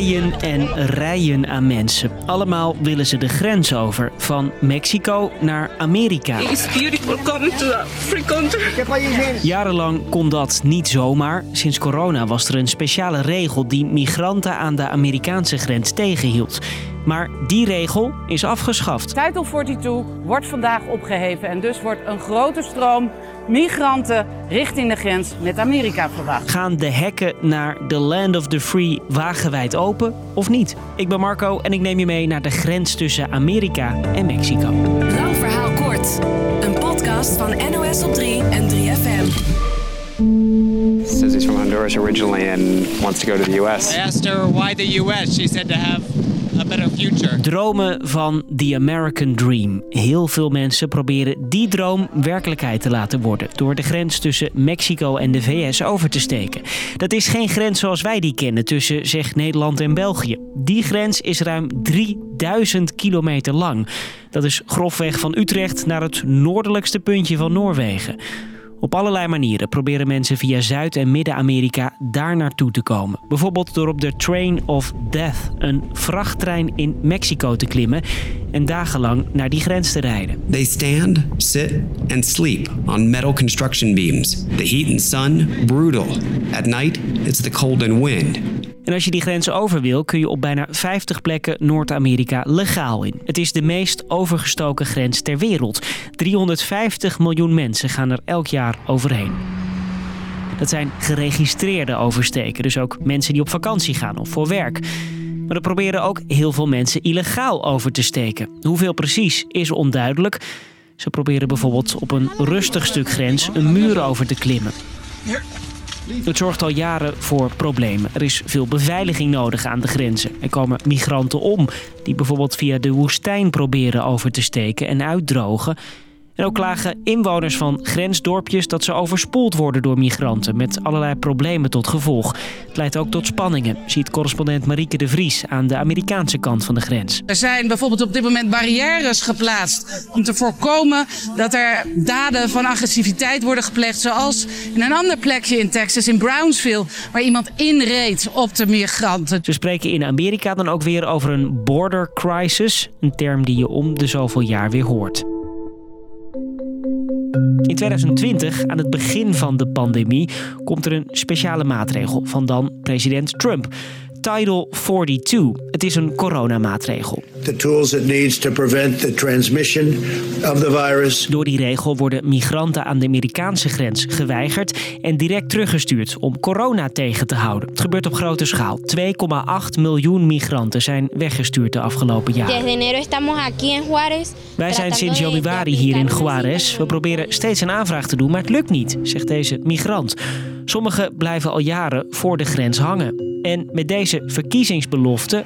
rijen en rijen aan mensen. Allemaal willen ze de grens over, van Mexico naar Amerika. It's beautiful coming to free country. Jarenlang kon dat niet zomaar. Sinds corona was er een speciale regel die migranten aan de Amerikaanse grens tegenhield. Maar die regel is afgeschaft. Title 42 wordt vandaag opgeheven en dus wordt een grote stroom migranten richting de grens met Amerika verwacht. Gaan de hekken naar the land of the free wagenwijd open of niet? Ik ben Marco en ik neem je mee naar de grens tussen Amerika en Mexico. Lang verhaal kort. Een podcast van NOS op 3 en 3FM. Says he's from Honduras originally and wants to go to the U.S. I asked her why the U.S. She said to have a future. Dromen van the American Dream. Heel veel mensen proberen die droom werkelijkheid te laten worden door de grens tussen Mexico en de VS over te steken. Dat is geen grens zoals wij die kennen tussen zeg Nederland en België. Die grens is ruim 3000 kilometer lang. Dat is grofweg van Utrecht naar het noordelijkste puntje van Noorwegen. Op allerlei manieren proberen mensen via Zuid- en Midden-Amerika daar naartoe te komen. Bijvoorbeeld door op de Train of Death, een vrachttrein in Mexico te klimmen en dagenlang naar die grens te rijden. They stand, sit, and sleep on metal construction beams. The heat and sun, brutal. At night, it's the cold and wind. En als je die grens over wil, kun je op bijna 50 plekken Noord-Amerika legaal in. Het is de meest overgestoken grens ter wereld. 350 miljoen mensen gaan er elk jaar overheen. Dat zijn geregistreerde oversteken, dus ook mensen die op vakantie gaan of voor werk. Maar er proberen ook heel veel mensen illegaal over te steken. Hoeveel precies is onduidelijk. Ze proberen bijvoorbeeld op een rustig stuk grens een muur over te klimmen. Het zorgt al jaren voor problemen. Er is veel beveiliging nodig aan de grenzen. Er komen migranten om die bijvoorbeeld via de woestijn proberen over te steken en uitdrogen. En ook klagen inwoners van grensdorpjes dat ze overspoeld worden door migranten met allerlei problemen tot gevolg. Het leidt ook tot spanningen, ziet correspondent Marieke de Vries aan de Amerikaanse kant van de grens. Er zijn bijvoorbeeld op dit moment barrières geplaatst om te voorkomen dat er daden van agressiviteit worden gepleegd. Zoals in een ander plekje in Texas, in Brownsville, waar iemand inreed op de migranten. Ze spreken in Amerika dan ook weer over een border crisis, een term die je om de zoveel jaar weer hoort. In 2020, aan het begin van de pandemie, komt er een speciale maatregel van dan president Trump. Title 42. Het is een coronamaatregel. the tools it needs to prevent the transmission of the virus. Door die regel worden migranten aan de Amerikaanse grens geweigerd en direct teruggestuurd om corona tegen te houden. Het gebeurt op grote schaal. 2,8 miljoen migranten zijn weggestuurd de afgelopen jaren. Desde enero estamos aquí en Juárez. Wij zijn sinds januari hier in Juarez. We proberen steeds een aanvraag te doen, maar het lukt niet, zegt deze migrant. Sommigen blijven al jaren voor de grens hangen. En met deze verkiezingsbelofte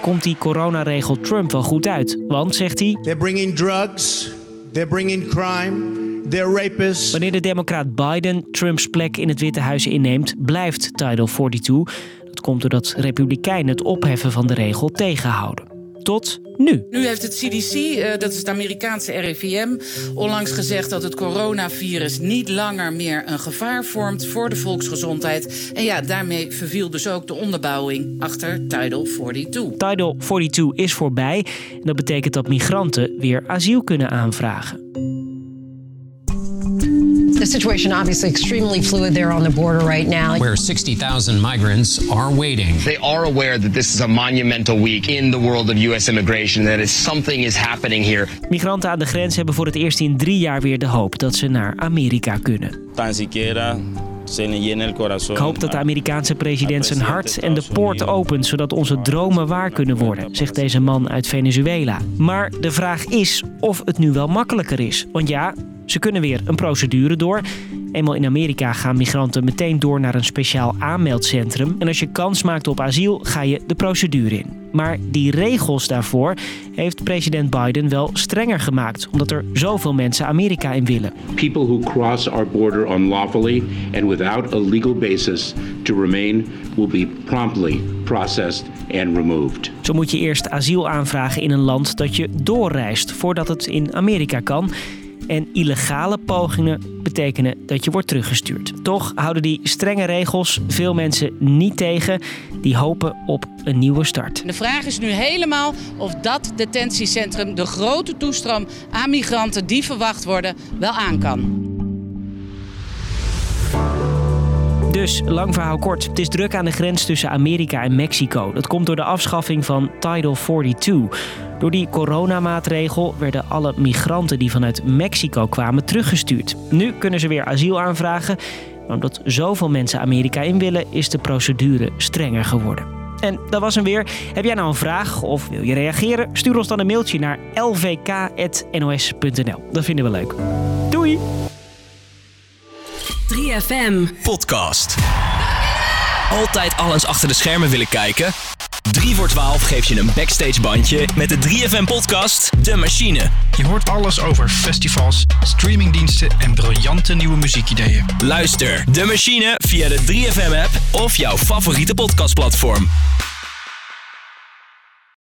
komt die coronaregel Trump wel goed uit. Want, zegt hij, They're bringing drugs, they're bringing crime, they're rapists. wanneer de democraat Biden Trumps plek in het Witte Huis inneemt, blijft Title 42. Dat komt doordat republikeinen het opheffen van de regel tegenhouden. Tot nu. Nu heeft het CDC, eh, dat is het Amerikaanse RIVM, onlangs gezegd dat het coronavirus niet langer meer een gevaar vormt voor de volksgezondheid. En ja, daarmee verviel dus ook de onderbouwing achter Title 42. Title 42 is voorbij en dat betekent dat migranten weer asiel kunnen aanvragen. The situation obviously extremely fluid there on the border right now. where 60,000 migrants are waiting. They are aware that this is a monumental week in the world of U.S. immigration, that is, something is happening here. Migranten aan de grens hebben voor het eerst in drie jaar weer de hoop dat ze naar Amerika kunnen. Tan siquiera. Ik hoop dat de Amerikaanse president zijn hart en de poort opent zodat onze dromen waar kunnen worden, zegt deze man uit Venezuela. Maar de vraag is of het nu wel makkelijker is. Want ja, ze kunnen weer een procedure door. Eenmaal in Amerika gaan migranten meteen door naar een speciaal aanmeldcentrum. En als je kans maakt op asiel, ga je de procedure in. Maar die regels daarvoor heeft president Biden wel strenger gemaakt, omdat er zoveel mensen Amerika in willen. People who cross our border unlawfully and without a legal basis to remain will be promptly processed and removed. Zo moet je eerst asiel aanvragen in een land dat je doorreist voordat het in Amerika kan. En illegale pogingen betekenen dat je wordt teruggestuurd. Toch houden die strenge regels veel mensen niet tegen. Die hopen op een nieuwe start. De vraag is nu helemaal of dat detentiecentrum de grote toestroom aan migranten die verwacht worden wel aan kan. Dus, lang verhaal kort. Het is druk aan de grens tussen Amerika en Mexico. Dat komt door de afschaffing van Title 42. Door die coronamaatregel werden alle migranten die vanuit Mexico kwamen teruggestuurd. Nu kunnen ze weer asiel aanvragen. Maar omdat zoveel mensen Amerika in willen, is de procedure strenger geworden. En dat was hem weer. Heb jij nou een vraag of wil je reageren? Stuur ons dan een mailtje naar lvk.nos.nl. Dat vinden we leuk. Doei! 3FM. Podcast. Altijd alles achter de schermen willen kijken? 3 voor 12 geeft je een backstage bandje met de 3FM podcast De Machine. Je hoort alles over festivals, streamingdiensten en briljante nieuwe muziekideeën. Luister De Machine via de 3FM app of jouw favoriete podcastplatform.